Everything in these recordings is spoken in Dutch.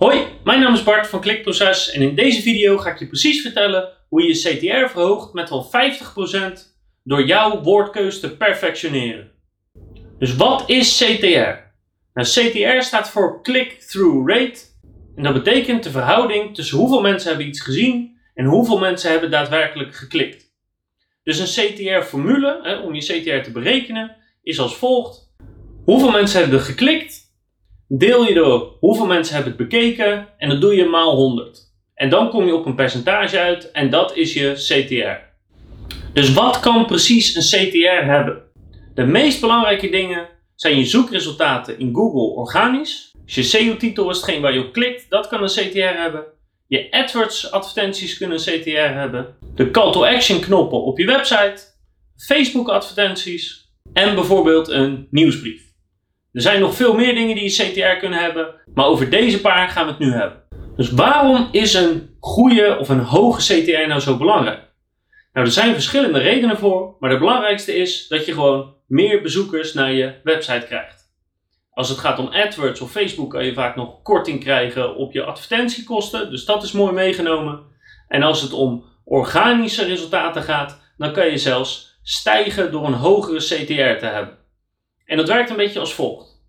Hoi, mijn naam is Bart van Klikproces en in deze video ga ik je precies vertellen hoe je CTR verhoogt met wel 50% door jouw woordkeus te perfectioneren. Dus wat is CTR? Nou, CTR staat voor Click-Through Rate en dat betekent de verhouding tussen hoeveel mensen hebben iets gezien en hoeveel mensen hebben daadwerkelijk geklikt. Dus een CTR-formule om je CTR te berekenen is als volgt. Hoeveel mensen hebben geklikt deel je door hoeveel mensen hebben het bekeken en dat doe je maal 100. En dan kom je op een percentage uit en dat is je CTR. Dus wat kan precies een CTR hebben? De meest belangrijke dingen zijn je zoekresultaten in Google organisch. Je SEO-titel is hetgeen waar je op klikt, dat kan een CTR hebben. Je AdWords advertenties kunnen een CTR hebben. De call to action knoppen op je website. Facebook advertenties. En bijvoorbeeld een nieuwsbrief. Er zijn nog veel meer dingen die je CTR kunnen hebben, maar over deze paar gaan we het nu hebben. Dus waarom is een goede of een hoge CTR nou zo belangrijk? Nou, er zijn verschillende redenen voor, maar de belangrijkste is dat je gewoon meer bezoekers naar je website krijgt. Als het gaat om AdWords of Facebook kan je vaak nog korting krijgen op je advertentiekosten, dus dat is mooi meegenomen. En als het om organische resultaten gaat, dan kan je zelfs stijgen door een hogere CTR te hebben. En dat werkt een beetje als volgt.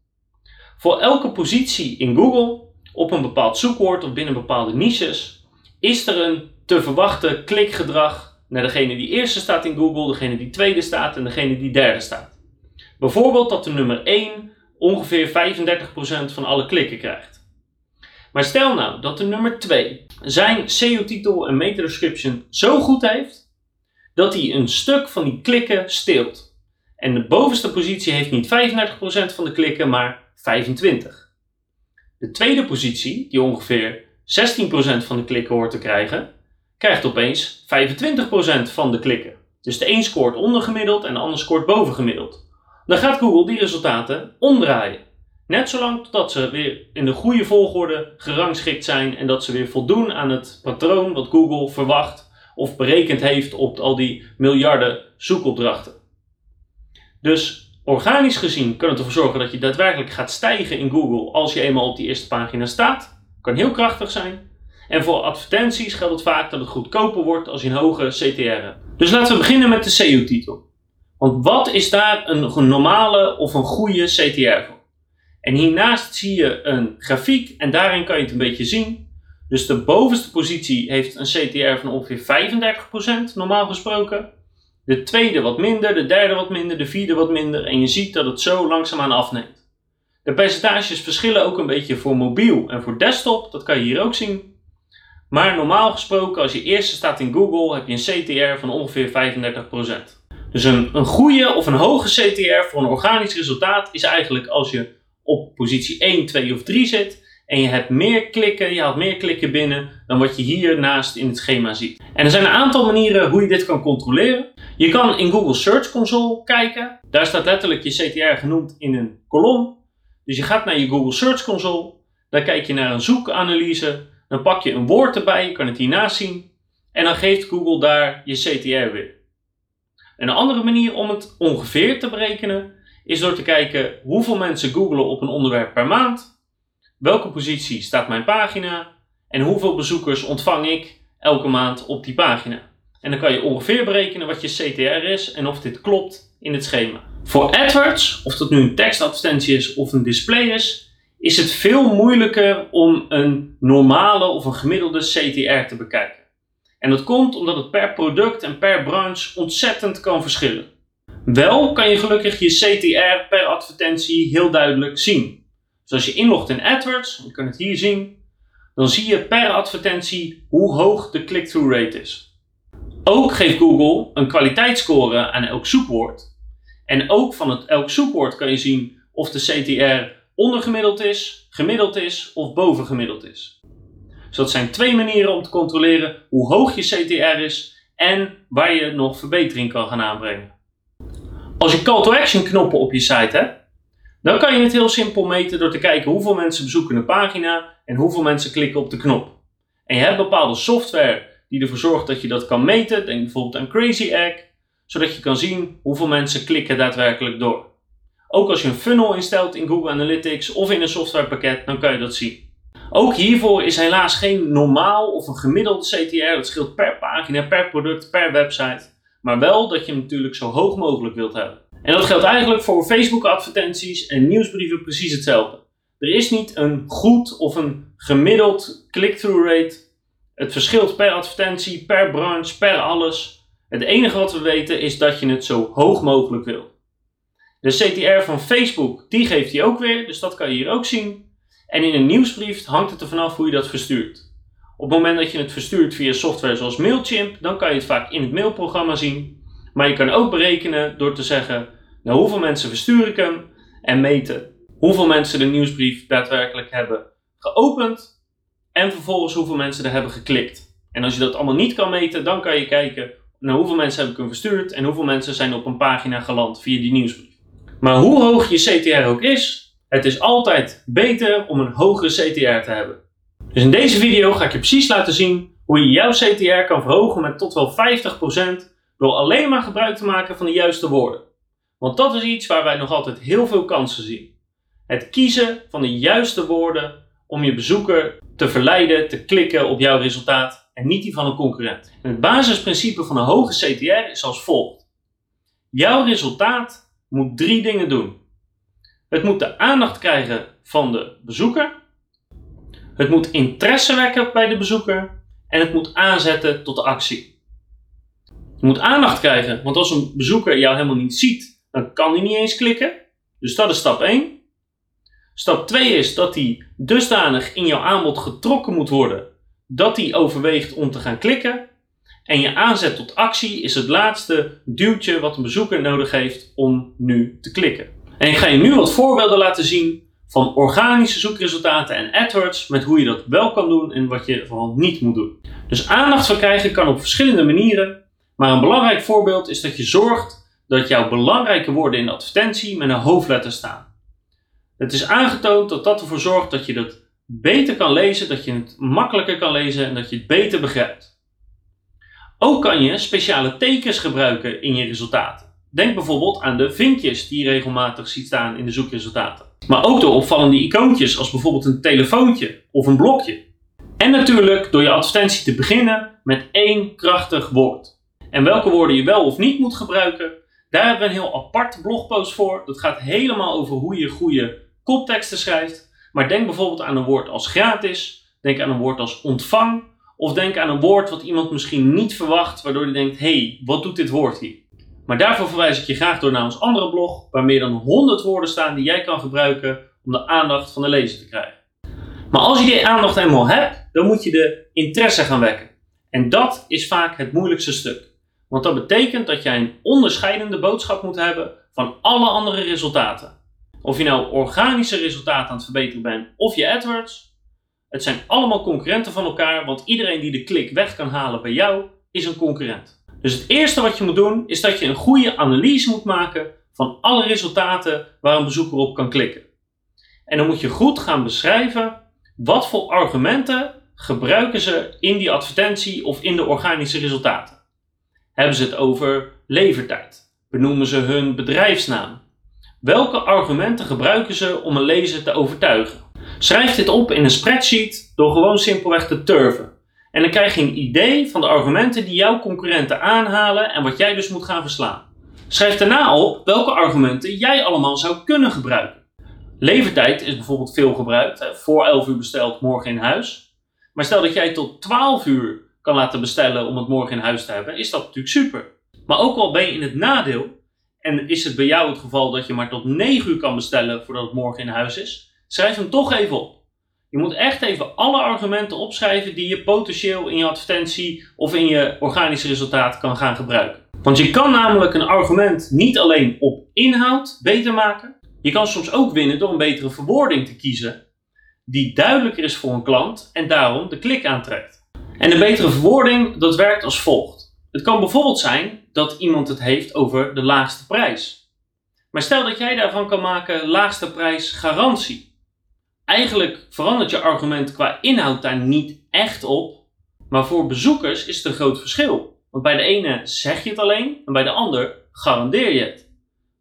Voor elke positie in Google op een bepaald zoekwoord of binnen bepaalde niches is er een te verwachten klikgedrag naar degene die eerste staat in Google, degene die tweede staat en degene die derde staat. Bijvoorbeeld dat de nummer 1 ongeveer 35% van alle klikken krijgt. Maar stel nou dat de nummer 2 zijn SEO-titel en meta-description zo goed heeft dat hij een stuk van die klikken steelt. En de bovenste positie heeft niet 35% van de klikken, maar 25%. De tweede positie, die ongeveer 16% van de klikken hoort te krijgen, krijgt opeens 25% van de klikken. Dus de een scoort ondergemiddeld en de ander scoort bovengemiddeld. Dan gaat Google die resultaten omdraaien. Net zolang totdat ze weer in de goede volgorde gerangschikt zijn en dat ze weer voldoen aan het patroon wat Google verwacht of berekend heeft op al die miljarden zoekopdrachten. Dus organisch gezien kan het ervoor zorgen dat je daadwerkelijk gaat stijgen in Google als je eenmaal op die eerste pagina staat. Kan heel krachtig zijn. En voor advertenties geldt het vaak dat het goedkoper wordt als je een hoge CTR hebt. Dus laten we beginnen met de SEO-titel. Want wat is daar een normale of een goede CTR voor? En hiernaast zie je een grafiek en daarin kan je het een beetje zien. Dus de bovenste positie heeft een CTR van ongeveer 35% normaal gesproken. De tweede wat minder, de derde wat minder, de vierde wat minder. En je ziet dat het zo langzaamaan afneemt. De percentages verschillen ook een beetje voor mobiel en voor desktop. Dat kan je hier ook zien. Maar normaal gesproken, als je eerste staat in Google, heb je een CTR van ongeveer 35%. Dus een, een goede of een hoge CTR voor een organisch resultaat is eigenlijk als je op positie 1, 2 of 3 zit en je hebt meer klikken, je haalt meer klikken binnen dan wat je hiernaast in het schema ziet. En er zijn een aantal manieren hoe je dit kan controleren. Je kan in Google Search Console kijken. Daar staat letterlijk je CTR genoemd in een kolom. Dus je gaat naar je Google Search Console. Dan kijk je naar een zoekanalyse. Dan pak je een woord erbij. Je kan het hiernaast zien. En dan geeft Google daar je CTR weer. Een andere manier om het ongeveer te berekenen is door te kijken hoeveel mensen googelen op een onderwerp per maand. Welke positie staat mijn pagina? En hoeveel bezoekers ontvang ik elke maand op die pagina? En dan kan je ongeveer berekenen wat je CTR is en of dit klopt in het schema. Voor AdWords, of dat nu een tekstadvertentie is of een display is, is het veel moeilijker om een normale of een gemiddelde CTR te bekijken. En dat komt omdat het per product en per branche ontzettend kan verschillen. Wel kan je gelukkig je CTR per advertentie heel duidelijk zien. Dus als je inlogt in AdWords, je kunt het hier zien, dan zie je per advertentie hoe hoog de click-through rate is. Ook geeft Google een kwaliteitsscore aan elk zoekwoord. En ook van het, elk zoekwoord kan je zien of de CTR ondergemiddeld is, gemiddeld is of bovengemiddeld is. Dus dat zijn twee manieren om te controleren hoe hoog je CTR is en waar je nog verbetering kan gaan aanbrengen. Als je call to action knoppen op je site hebt, dan kan je het heel simpel meten door te kijken hoeveel mensen bezoeken een pagina en hoeveel mensen klikken op de knop. En je hebt bepaalde software die ervoor zorgt dat je dat kan meten. Denk bijvoorbeeld aan Crazy Egg, zodat je kan zien hoeveel mensen klikken daadwerkelijk door. Ook als je een funnel instelt in Google Analytics of in een softwarepakket, dan kan je dat zien. Ook hiervoor is helaas geen normaal of een gemiddelde CTR. Dat scheelt per pagina, per product, per website. Maar wel dat je hem natuurlijk zo hoog mogelijk wilt hebben. En dat geldt eigenlijk voor Facebook advertenties en nieuwsbrieven precies hetzelfde. Er is niet een goed of een gemiddeld click-through rate. Het verschilt per advertentie, per branche, per alles. Het enige wat we weten is dat je het zo hoog mogelijk wil. De CTR van Facebook, die geeft hij ook weer, dus dat kan je hier ook zien. En in een nieuwsbrief hangt het er vanaf hoe je dat verstuurt. Op het moment dat je het verstuurt via software zoals Mailchimp, dan kan je het vaak in het mailprogramma zien. Maar je kan ook berekenen door te zeggen, nou hoeveel mensen verstuur ik hem en meten hoeveel mensen de nieuwsbrief daadwerkelijk hebben geopend en vervolgens hoeveel mensen er hebben geklikt. En als je dat allemaal niet kan meten, dan kan je kijken naar hoeveel mensen heb ik hem verstuurd en hoeveel mensen zijn op een pagina geland via die nieuwsbrief. Maar hoe hoog je CTR ook is, het is altijd beter om een hogere CTR te hebben. Dus in deze video ga ik je precies laten zien hoe je jouw CTR kan verhogen met tot wel 50% door alleen maar gebruik te maken van de juiste woorden. Want dat is iets waar wij nog altijd heel veel kansen zien. Het kiezen van de juiste woorden om je bezoeker te verleiden te klikken op jouw resultaat en niet die van een concurrent. En het basisprincipe van een hoge CTR is als volgt. Jouw resultaat moet drie dingen doen. Het moet de aandacht krijgen van de bezoeker. Het moet interesse wekken bij de bezoeker. En het moet aanzetten tot actie. Je moet aandacht krijgen, want als een bezoeker jou helemaal niet ziet, dan kan hij niet eens klikken. Dus dat is stap 1. Stap 2 is dat hij dusdanig in jouw aanbod getrokken moet worden dat hij overweegt om te gaan klikken. En je aanzet tot actie is het laatste duwtje wat een bezoeker nodig heeft om nu te klikken. En ik ga je nu wat voorbeelden laten zien van organische zoekresultaten en AdWords met hoe je dat wel kan doen en wat je vooral niet moet doen. Dus aandacht verkrijgen kan op verschillende manieren, maar een belangrijk voorbeeld is dat je zorgt dat jouw belangrijke woorden in de advertentie met een hoofdletter staan. Het is aangetoond dat dat ervoor zorgt dat je dat beter kan lezen, dat je het makkelijker kan lezen en dat je het beter begrijpt. Ook kan je speciale tekens gebruiken in je resultaten. Denk bijvoorbeeld aan de vinkjes die je regelmatig ziet staan in de zoekresultaten. Maar ook door opvallende icoontjes als bijvoorbeeld een telefoontje of een blokje. En natuurlijk door je advertentie te beginnen met één krachtig woord. En welke woorden je wel of niet moet gebruiken, daar hebben we een heel apart blogpost voor. Dat gaat helemaal over hoe je goede kopteksten schrijft. Maar denk bijvoorbeeld aan een woord als gratis, denk aan een woord als ontvang, of denk aan een woord wat iemand misschien niet verwacht, waardoor hij denkt: hey, wat doet dit woord hier? Maar daarvoor verwijs ik je graag door naar ons andere blog, waar meer dan 100 woorden staan die jij kan gebruiken om de aandacht van de lezer te krijgen. Maar als je die aandacht eenmaal hebt, dan moet je de interesse gaan wekken. En dat is vaak het moeilijkste stuk. Want dat betekent dat jij een onderscheidende boodschap moet hebben van alle andere resultaten. Of je nou organische resultaten aan het verbeteren bent of je AdWords. Het zijn allemaal concurrenten van elkaar, want iedereen die de klik weg kan halen bij jou is een concurrent. Dus het eerste wat je moet doen is dat je een goede analyse moet maken van alle resultaten waar een bezoeker op kan klikken. En dan moet je goed gaan beschrijven wat voor argumenten gebruiken ze in die advertentie of in de organische resultaten. Hebben ze het over levertijd? Benoemen ze hun bedrijfsnaam? Welke argumenten gebruiken ze om een lezer te overtuigen? Schrijf dit op in een spreadsheet door gewoon simpelweg te turven. En dan krijg je een idee van de argumenten die jouw concurrenten aanhalen en wat jij dus moet gaan verslaan. Schrijf daarna op welke argumenten jij allemaal zou kunnen gebruiken. Levertijd is bijvoorbeeld veel gebruikt. Voor 11 uur besteld, morgen in huis. Maar stel dat jij tot 12 uur kan laten bestellen om het morgen in huis te hebben, is dat natuurlijk super. Maar ook al ben je in het nadeel, en is het bij jou het geval dat je maar tot 9 uur kan bestellen voordat het morgen in huis is? Schrijf hem toch even op. Je moet echt even alle argumenten opschrijven die je potentieel in je advertentie of in je organische resultaat kan gaan gebruiken. Want je kan namelijk een argument niet alleen op inhoud beter maken. Je kan soms ook winnen door een betere verwoording te kiezen die duidelijker is voor een klant en daarom de klik aantrekt. En de betere verwoording dat werkt als volgt. Het kan bijvoorbeeld zijn dat iemand het heeft over de laagste prijs. Maar stel dat jij daarvan kan maken laagste prijs garantie. Eigenlijk verandert je argument qua inhoud daar niet echt op, maar voor bezoekers is het een groot verschil. Want bij de ene zeg je het alleen en bij de ander garandeer je het.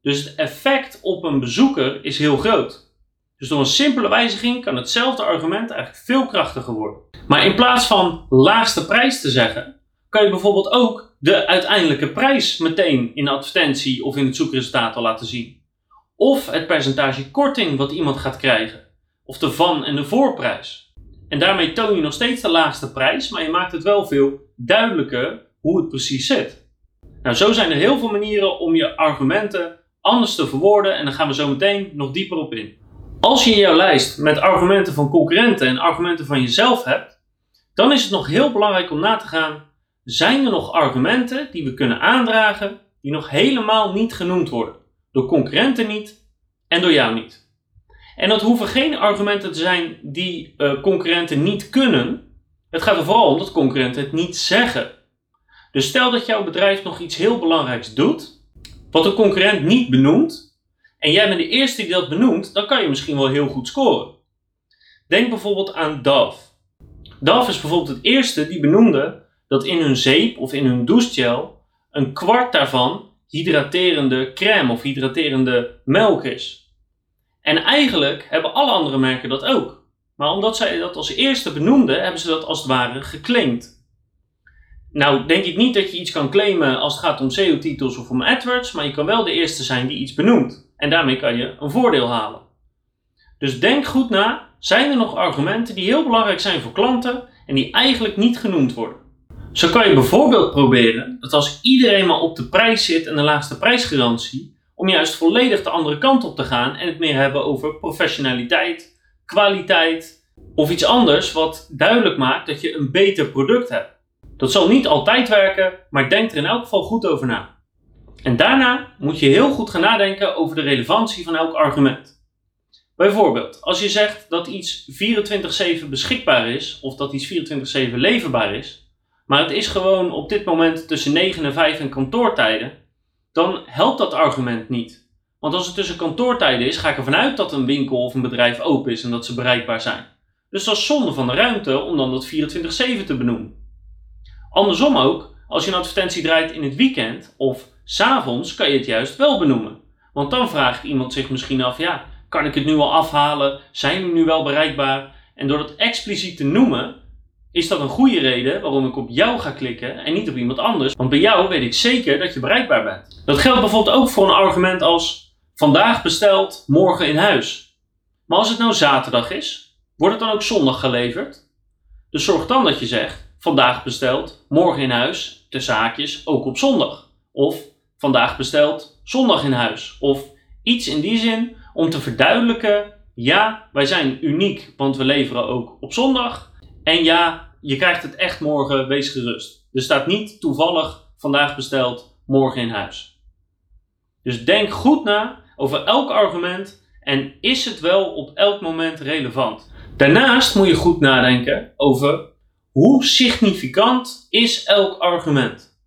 Dus het effect op een bezoeker is heel groot. Dus door een simpele wijziging kan hetzelfde argument eigenlijk veel krachtiger worden. Maar in plaats van laagste prijs te zeggen, kan je bijvoorbeeld ook de uiteindelijke prijs meteen in de advertentie of in het zoekresultaat al laten zien. Of het percentage korting wat iemand gaat krijgen. Of de van- en de voorprijs. En daarmee toon je nog steeds de laagste prijs, maar je maakt het wel veel duidelijker hoe het precies zit. Nou, zo zijn er heel veel manieren om je argumenten anders te verwoorden en daar gaan we zo meteen nog dieper op in. Als je jouw lijst met argumenten van concurrenten en argumenten van jezelf hebt, dan is het nog heel belangrijk om na te gaan: zijn er nog argumenten die we kunnen aandragen die nog helemaal niet genoemd worden? Door concurrenten niet en door jou niet. En dat hoeven geen argumenten te zijn die uh, concurrenten niet kunnen. Het gaat er vooral om dat concurrenten het niet zeggen. Dus stel dat jouw bedrijf nog iets heel belangrijks doet, wat een concurrent niet benoemt, en jij bent de eerste die dat benoemt, dan kan je misschien wel heel goed scoren. Denk bijvoorbeeld aan Dove. Dove is bijvoorbeeld het eerste die benoemde dat in hun zeep of in hun douchegel een kwart daarvan hydraterende crème of hydraterende melk is. En eigenlijk hebben alle andere merken dat ook. Maar omdat zij dat als eerste benoemden, hebben ze dat als het ware geclaimd. Nou, denk ik niet dat je iets kan claimen als het gaat om SEO-titels of om AdWords, maar je kan wel de eerste zijn die iets benoemt. En daarmee kan je een voordeel halen. Dus denk goed na, zijn er nog argumenten die heel belangrijk zijn voor klanten en die eigenlijk niet genoemd worden? Zo kan je bijvoorbeeld proberen dat als iedereen maar op de prijs zit en de laagste prijsgarantie, om juist volledig de andere kant op te gaan en het meer hebben over professionaliteit, kwaliteit of iets anders wat duidelijk maakt dat je een beter product hebt. Dat zal niet altijd werken, maar denk er in elk geval goed over na. En daarna moet je heel goed gaan nadenken over de relevantie van elk argument. Bijvoorbeeld, als je zegt dat iets 24/7 beschikbaar is of dat iets 24/7 leverbaar is, maar het is gewoon op dit moment tussen 9 en 5 in kantoortijden, dan helpt dat argument niet. Want als het tussen kantoortijden is, ga ik ervan uit dat een winkel of een bedrijf open is en dat ze bereikbaar zijn. Dus dat is zonde van de ruimte om dan dat 24/7 te benoemen. Andersom ook, als je een advertentie draait in het weekend of s'avonds, kan je het juist wel benoemen. Want dan vraagt iemand zich misschien af, ja, kan ik het nu al afhalen? Zijn we nu wel bereikbaar? En door dat expliciet te noemen, is dat een goede reden waarom ik op jou ga klikken en niet op iemand anders. Want bij jou weet ik zeker dat je bereikbaar bent. Dat geldt bijvoorbeeld ook voor een argument als vandaag besteld, morgen in huis. Maar als het nou zaterdag is, wordt het dan ook zondag geleverd? Dus zorg dan dat je zegt, vandaag besteld, morgen in huis, de zaakjes, ook op zondag. Of vandaag besteld, zondag in huis. Of iets in die zin om te verduidelijken, ja, wij zijn uniek, want we leveren ook op zondag. En ja, je krijgt het echt morgen, wees gerust. Er staat niet toevallig vandaag besteld, morgen in huis. Dus denk goed na over elk argument en is het wel op elk moment relevant. Daarnaast moet je goed nadenken over hoe significant is elk argument?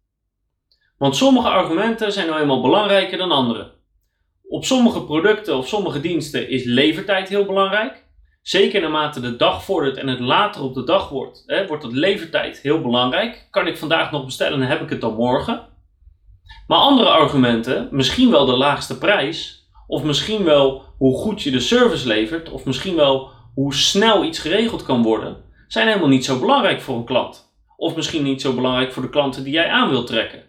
Want sommige argumenten zijn nou eenmaal belangrijker dan andere. Op sommige producten of sommige diensten is levertijd heel belangrijk. Zeker naarmate de dag vordert en het later op de dag wordt, hè, wordt dat levertijd heel belangrijk. Kan ik vandaag nog bestellen en heb ik het dan morgen? Maar andere argumenten, misschien wel de laagste prijs, of misschien wel hoe goed je de service levert, of misschien wel hoe snel iets geregeld kan worden, zijn helemaal niet zo belangrijk voor een klant. Of misschien niet zo belangrijk voor de klanten die jij aan wilt trekken.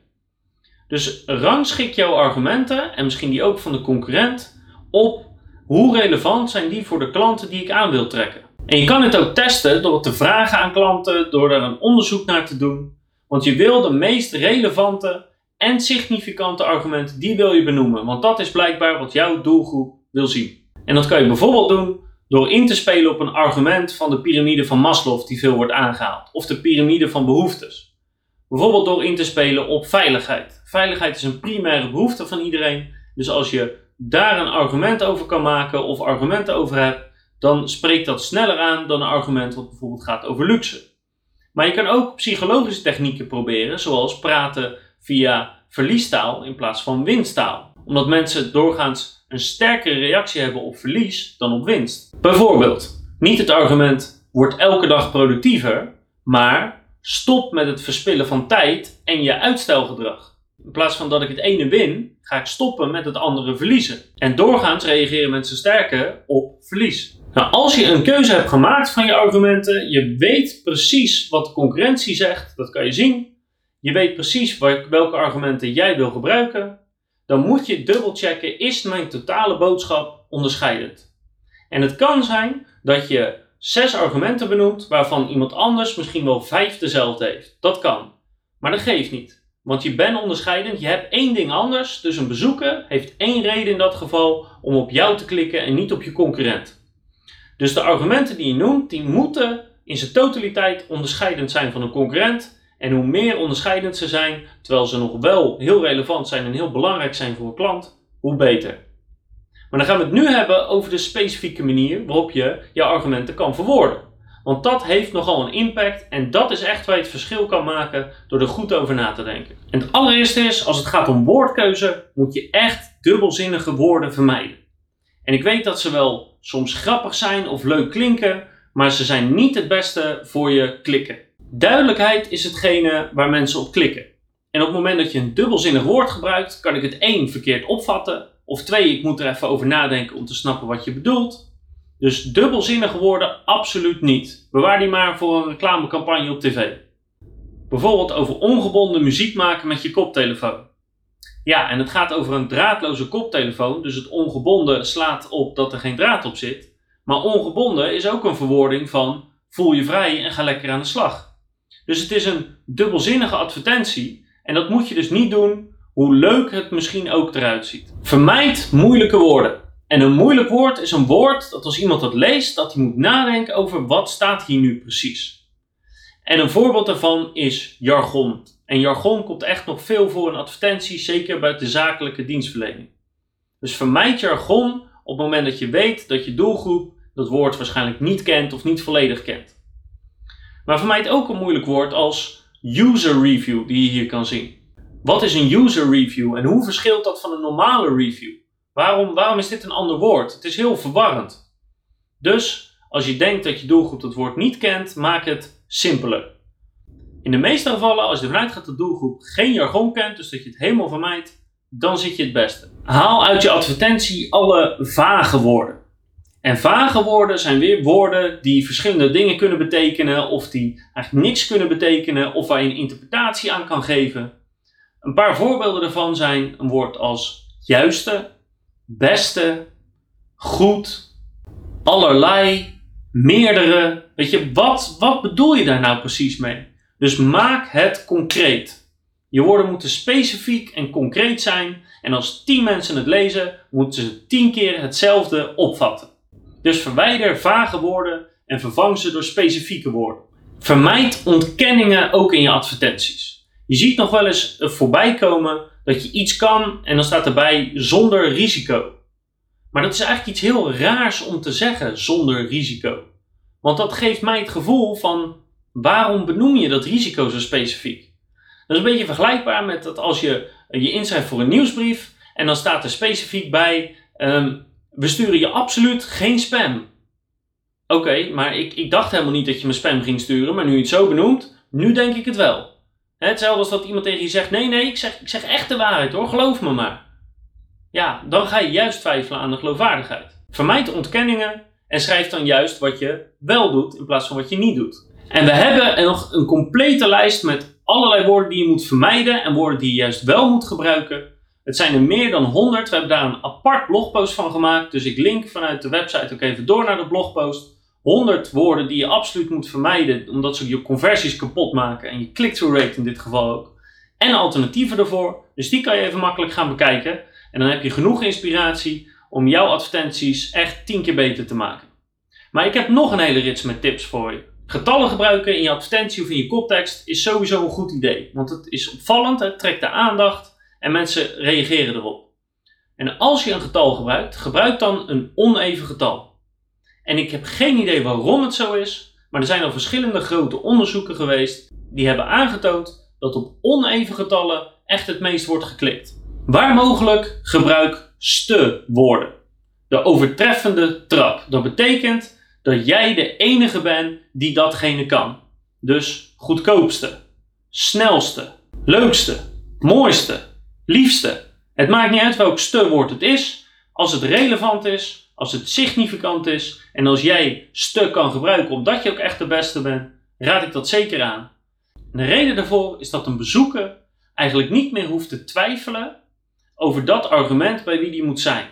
Dus rangschik jouw argumenten, en misschien die ook van de concurrent, op hoe relevant zijn die voor de klanten die ik aan wil trekken. En je kan het ook testen door te vragen aan klanten, door daar een onderzoek naar te doen. Want je wil de meest relevante en significante argumenten, die wil je benoemen. Want dat is blijkbaar wat jouw doelgroep wil zien. En dat kan je bijvoorbeeld doen door in te spelen op een argument van de piramide van Maslow die veel wordt aangehaald, of de piramide van behoeftes. Bijvoorbeeld door in te spelen op veiligheid. Veiligheid is een primaire behoefte van iedereen, dus als je daar een argument over kan maken of argumenten over hebt, dan spreekt dat sneller aan dan een argument wat bijvoorbeeld gaat over luxe. Maar je kan ook psychologische technieken proberen, zoals praten via verliestaal in plaats van winsttaal. Omdat mensen doorgaans een sterkere reactie hebben op verlies dan op winst. Bijvoorbeeld, niet het argument wordt elke dag productiever, maar stop met het verspillen van tijd en je uitstelgedrag. In plaats van dat ik het ene win, ga ik stoppen met het andere verliezen. En doorgaans reageren mensen sterker op verlies. Nou, als je een keuze hebt gemaakt van je argumenten, je weet precies wat de concurrentie zegt, dat kan je zien. Je weet precies welke argumenten jij wil gebruiken. Dan moet je dubbelchecken, is mijn totale boodschap onderscheidend? En het kan zijn dat je zes argumenten benoemt waarvan iemand anders misschien wel vijf dezelfde heeft. Dat kan. Maar dat geeft niet. Want je bent onderscheidend, je hebt één ding anders. Dus een bezoeker heeft één reden in dat geval om op jou te klikken en niet op je concurrent. Dus de argumenten die je noemt, die moeten in zijn totaliteit onderscheidend zijn van een concurrent. En hoe meer onderscheidend ze zijn, terwijl ze nog wel heel relevant zijn en heel belangrijk zijn voor een klant, hoe beter. Maar dan gaan we het nu hebben over de specifieke manier waarop je je argumenten kan verwoorden. Want dat heeft nogal een impact en dat is echt waar je het verschil kan maken door er goed over na te denken. En het allereerste is, als het gaat om woordkeuze, moet je echt dubbelzinnige woorden vermijden. En ik weet dat ze wel soms grappig zijn of leuk klinken, maar ze zijn niet het beste voor je klikken. Duidelijkheid is hetgene waar mensen op klikken. En op het moment dat je een dubbelzinnig woord gebruikt, kan ik het één verkeerd opvatten, of twee, ik moet er even over nadenken om te snappen wat je bedoelt. Dus dubbelzinnige woorden absoluut niet. Bewaar die maar voor een reclamecampagne op tv. Bijvoorbeeld over ongebonden muziek maken met je koptelefoon. Ja, en het gaat over een draadloze koptelefoon, dus het ongebonden slaat op dat er geen draad op zit. Maar ongebonden is ook een verwoording van voel je vrij en ga lekker aan de slag. Dus het is een dubbelzinnige advertentie en dat moet je dus niet doen hoe leuk het misschien ook eruit ziet. Vermijd moeilijke woorden. En een moeilijk woord is een woord dat als iemand dat leest, dat hij moet nadenken over wat staat hier nu precies. En een voorbeeld daarvan is jargon. En jargon komt echt nog veel voor in advertenties, zeker bij de zakelijke dienstverlening. Dus vermijd jargon op het moment dat je weet dat je doelgroep dat woord waarschijnlijk niet kent of niet volledig kent. Maar vermijd ook een moeilijk woord als user review die je hier kan zien. Wat is een user review en hoe verschilt dat van een normale review? Waarom, waarom is dit een ander woord? Het is heel verwarrend. Dus als je denkt dat je doelgroep dat woord niet kent, maak het simpeler. In de meeste gevallen, als je ervan uitgaat dat de doelgroep geen jargon kent, dus dat je het helemaal vermijdt, dan zit je het beste. Haal uit je advertentie alle vage woorden. En vage woorden zijn weer woorden die verschillende dingen kunnen betekenen, of die eigenlijk niks kunnen betekenen, of waar je een interpretatie aan kan geven. Een paar voorbeelden daarvan zijn een woord als juiste, beste, goed, allerlei, meerdere. Weet je, wat, wat bedoel je daar nou precies mee? Dus maak het concreet. Je woorden moeten specifiek en concreet zijn. En als 10 mensen het lezen, moeten ze 10 keer hetzelfde opvatten. Dus verwijder vage woorden en vervang ze door specifieke woorden. Vermijd ontkenningen ook in je advertenties. Je ziet nog wel eens voorbij komen dat je iets kan en dan staat erbij zonder risico. Maar dat is eigenlijk iets heel raars om te zeggen, zonder risico. Want dat geeft mij het gevoel van waarom benoem je dat risico zo specifiek? Dat is een beetje vergelijkbaar met dat als je je inschrijft voor een nieuwsbrief en dan staat er specifiek bij: ehm, we sturen je absoluut geen spam. Oké, maar ik, ik dacht helemaal niet dat je me spam ging sturen, maar nu je het zo benoemt, nu denk ik het wel. Hetzelfde als dat iemand tegen je zegt: nee, nee, ik zeg, ik zeg echt de waarheid hoor, geloof me maar. Ja, dan ga je juist twijfelen aan de geloofwaardigheid. Vermijd ontkenningen en schrijf dan juist wat je wel doet in plaats van wat je niet doet. En we hebben nog een complete lijst met allerlei woorden die je moet vermijden en woorden die je juist wel moet gebruiken. Het zijn er meer dan 100. We hebben daar een apart blogpost van gemaakt. Dus ik link vanuit de website ook even door naar de blogpost. 100 woorden die je absoluut moet vermijden, omdat ze je conversies kapot maken en je click-through rate in dit geval ook. En alternatieven ervoor. Dus die kan je even makkelijk gaan bekijken. En dan heb je genoeg inspiratie om jouw advertenties echt 10 keer beter te maken. Maar ik heb nog een hele rits met tips voor je. Getallen gebruiken in je advertentie of in je koptekst is sowieso een goed idee. Want het is opvallend, het trekt de aandacht en mensen reageren erop. En als je een getal gebruikt, gebruik dan een oneven getal. En ik heb geen idee waarom het zo is, maar er zijn al verschillende grote onderzoeken geweest die hebben aangetoond dat op oneven getallen echt het meest wordt geklikt. Waar mogelijk gebruik ste woorden. De overtreffende trap. Dat betekent dat jij de enige bent die datgene kan. Dus goedkoopste, snelste, leukste, mooiste, Liefste. Het maakt niet uit welk steunwoord het is. Als het relevant is, als het significant is en als jij stuk kan gebruiken omdat je ook echt de beste bent, raad ik dat zeker aan. de reden daarvoor is dat een bezoeker eigenlijk niet meer hoeft te twijfelen over dat argument bij wie die moet zijn.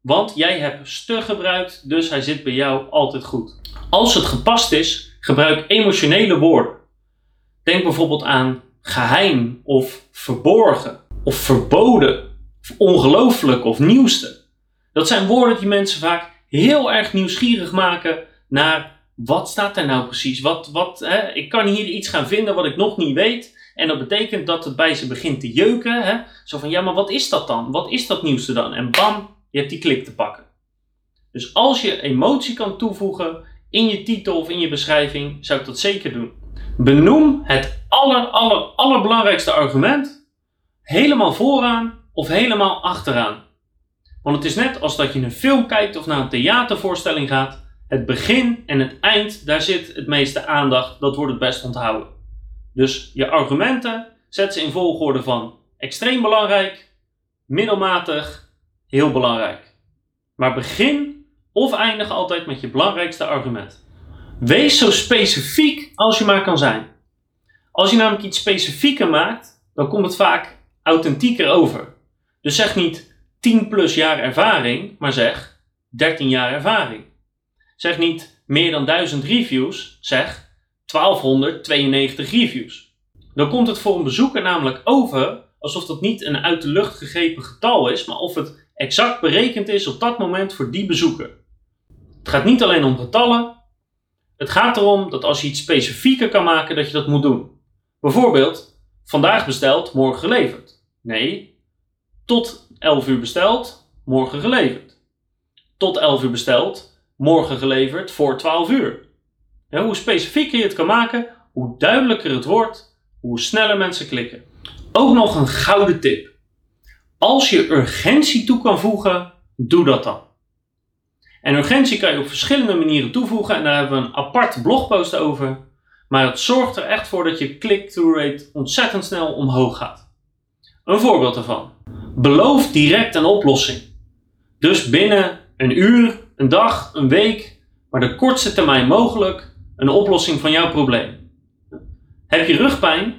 Want jij hebt stug gebruikt, dus hij zit bij jou altijd goed. Als het gepast is, gebruik emotionele woorden. Denk bijvoorbeeld aan geheim of verborgen of verboden of ongelooflijk of nieuwste. Dat zijn woorden die mensen vaak heel erg nieuwsgierig maken naar wat staat er nou precies? Wat, wat, hè? Ik kan hier iets gaan vinden wat ik nog niet weet. En dat betekent dat het bij ze begint te jeuken. Hè? Zo van, ja, maar wat is dat dan? Wat is dat nieuwste dan? En bam, je hebt die klik te pakken. Dus als je emotie kan toevoegen in je titel of in je beschrijving, zou ik dat zeker doen. Benoem het aller, aller, allerbelangrijkste argument helemaal vooraan of helemaal achteraan. Want het is net als dat je een film kijkt of naar een theatervoorstelling gaat. Het begin en het eind, daar zit het meeste aandacht. Dat wordt het best onthouden. Dus je argumenten, zet ze in volgorde van extreem belangrijk, middelmatig, heel belangrijk. Maar begin of eindig altijd met je belangrijkste argument. Wees zo specifiek als je maar kan zijn. Als je namelijk iets specifieker maakt, dan komt het vaak authentieker over. Dus zeg niet 10 plus jaar ervaring, maar zeg 13 jaar ervaring. Zeg niet meer dan 1000 reviews, zeg 1292 reviews. Dan komt het voor een bezoeker namelijk over alsof dat niet een uit de lucht gegrepen getal is, maar of het exact berekend is op dat moment voor die bezoeker. Het gaat niet alleen om getallen, het gaat erom dat als je iets specifieker kan maken, dat je dat moet doen. Bijvoorbeeld, vandaag besteld, morgen geleverd. Nee, tot 11 uur besteld, morgen geleverd. Tot 11 uur besteld, morgen geleverd voor 12 uur. hoe specifieker je het kan maken, hoe duidelijker het wordt, hoe sneller mensen klikken. Ook nog een gouden tip. Als je urgentie toe kan voegen, doe dat dan. En urgentie kan je op verschillende manieren toevoegen en daar hebben we een apart blogpost over. Maar het zorgt er echt voor dat je click-through rate ontzettend snel omhoog gaat. Een voorbeeld daarvan. Beloof direct een oplossing. Dus binnen een uur, een dag, een week, maar de kortste termijn mogelijk, een oplossing van jouw probleem. Heb je rugpijn?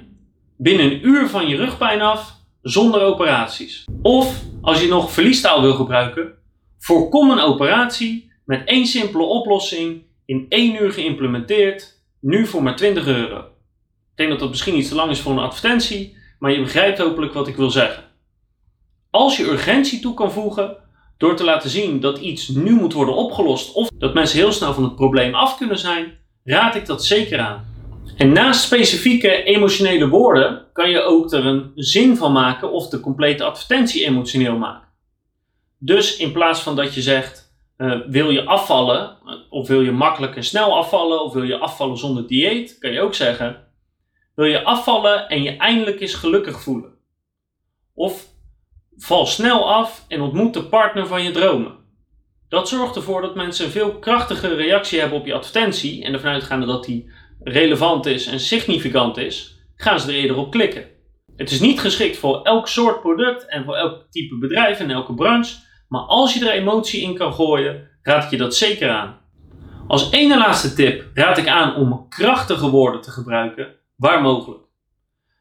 Binnen een uur van je rugpijn af, zonder operaties. Of als je nog verliestaal wil gebruiken, voorkom een operatie met één simpele oplossing in één uur geïmplementeerd, nu voor maar 20 euro. Ik denk dat dat misschien iets te lang is voor een advertentie, maar je begrijpt hopelijk wat ik wil zeggen. Als je urgentie toe kan voegen door te laten zien dat iets nu moet worden opgelost of dat mensen heel snel van het probleem af kunnen zijn, raad ik dat zeker aan. En naast specifieke emotionele woorden kan je ook er een zin van maken of de complete advertentie emotioneel maken. Dus in plaats van dat je zegt, uh, wil je afvallen, of wil je makkelijk en snel afvallen, of wil je afvallen zonder dieet, kan je ook zeggen, wil je afvallen en je eindelijk eens gelukkig voelen. Of val snel af en ontmoet de partner van je dromen. Dat zorgt ervoor dat mensen een veel krachtigere reactie hebben op je advertentie en ervan uitgaande dat die relevant is en significant is, gaan ze er eerder op klikken. Het is niet geschikt voor elk soort product en voor elk type bedrijf en elke branche, maar als je er emotie in kan gooien, raad ik je dat zeker aan. Als ene laatste tip raad ik aan om krachtige woorden te gebruiken, waar mogelijk.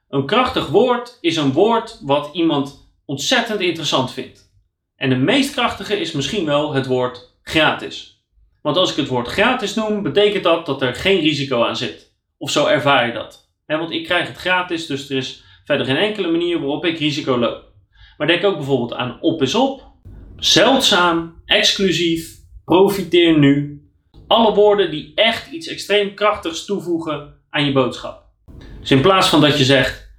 Een krachtig woord is een woord wat iemand ontzettend interessant vindt. En de meest krachtige is misschien wel het woord gratis. Want als ik het woord gratis noem, betekent dat dat er geen risico aan zit. Of zo ervaar je dat. want ik krijg het gratis, dus er is verder geen enkele manier waarop ik risico loop. Maar denk ook bijvoorbeeld aan op is op, zeldzaam, exclusief, profiteer nu. Alle woorden die echt iets extreem krachtigs toevoegen aan je boodschap. Dus in plaats van dat je zegt,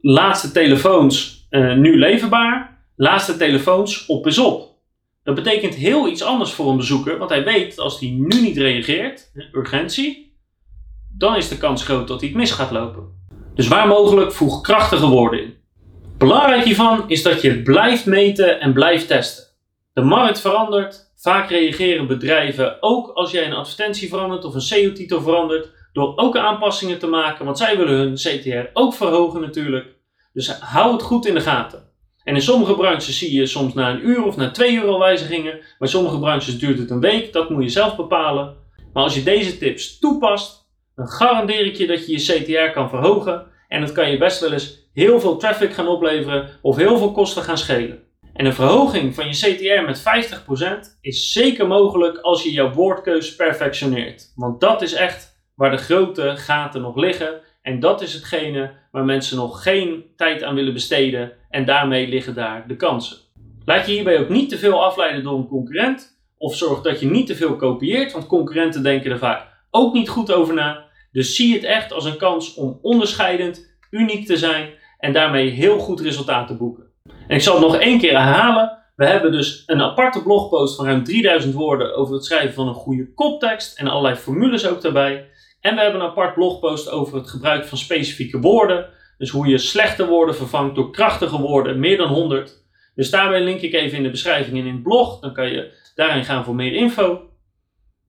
laatste telefoons uh, nu leverbaar, laatste telefoons op is op. Dat betekent heel iets anders voor een bezoeker, want hij weet als hij nu niet reageert, urgentie, dan is de kans groot dat hij het mis gaat lopen. Dus waar mogelijk voeg krachtige woorden in. Belangrijk hiervan is dat je blijft meten en blijft testen. De markt verandert. Vaak reageren bedrijven ook als jij een advertentie verandert of een SEO-titel verandert, door ook aanpassingen te maken, want zij willen hun CTR ook verhogen natuurlijk. Dus hou het goed in de gaten. En in sommige branches zie je soms na een uur of na twee uur al wijzigingen. Bij sommige branches duurt het een week, dat moet je zelf bepalen. Maar als je deze tips toepast, dan garandeer ik je dat je je CTR kan verhogen. En dat kan je best wel eens heel veel traffic gaan opleveren of heel veel kosten gaan schelen. En een verhoging van je CTR met 50% is zeker mogelijk als je jouw woordkeus perfectioneert. Want dat is echt waar de grote gaten nog liggen. En dat is hetgene waar mensen nog geen tijd aan willen besteden. En daarmee liggen daar de kansen. Laat je hierbij ook niet te veel afleiden door een concurrent. Of zorg dat je niet te veel kopieert, want concurrenten denken er vaak ook niet goed over na. Dus zie het echt als een kans om onderscheidend, uniek te zijn en daarmee heel goed resultaat te boeken. En ik zal het nog één keer herhalen. We hebben dus een aparte blogpost van ruim 3000 woorden over het schrijven van een goede koptekst en allerlei formules ook daarbij. En we hebben een apart blogpost over het gebruik van specifieke woorden. Dus hoe je slechte woorden vervangt door krachtige woorden, meer dan 100. Dus daarbij link ik even in de beschrijving en in het blog. Dan kan je daarin gaan voor meer info.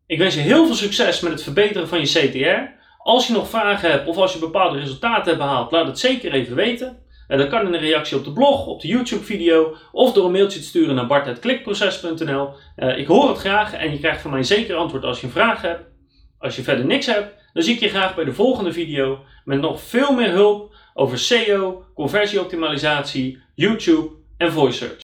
Ik wens je heel veel succes met het verbeteren van je CTR. Als je nog vragen hebt of als je bepaalde resultaten hebt behaald, laat het zeker even weten. En dat kan in een reactie op de blog, op de YouTube video of door een mailtje te sturen naar bart.klikproces.nl. Uh, ik hoor het graag en je krijgt van mij zeker antwoord als je een vraag hebt. Als je verder niks hebt, dan zie ik je graag bij de volgende video met nog veel meer hulp over SEO, conversieoptimalisatie, YouTube en voice search.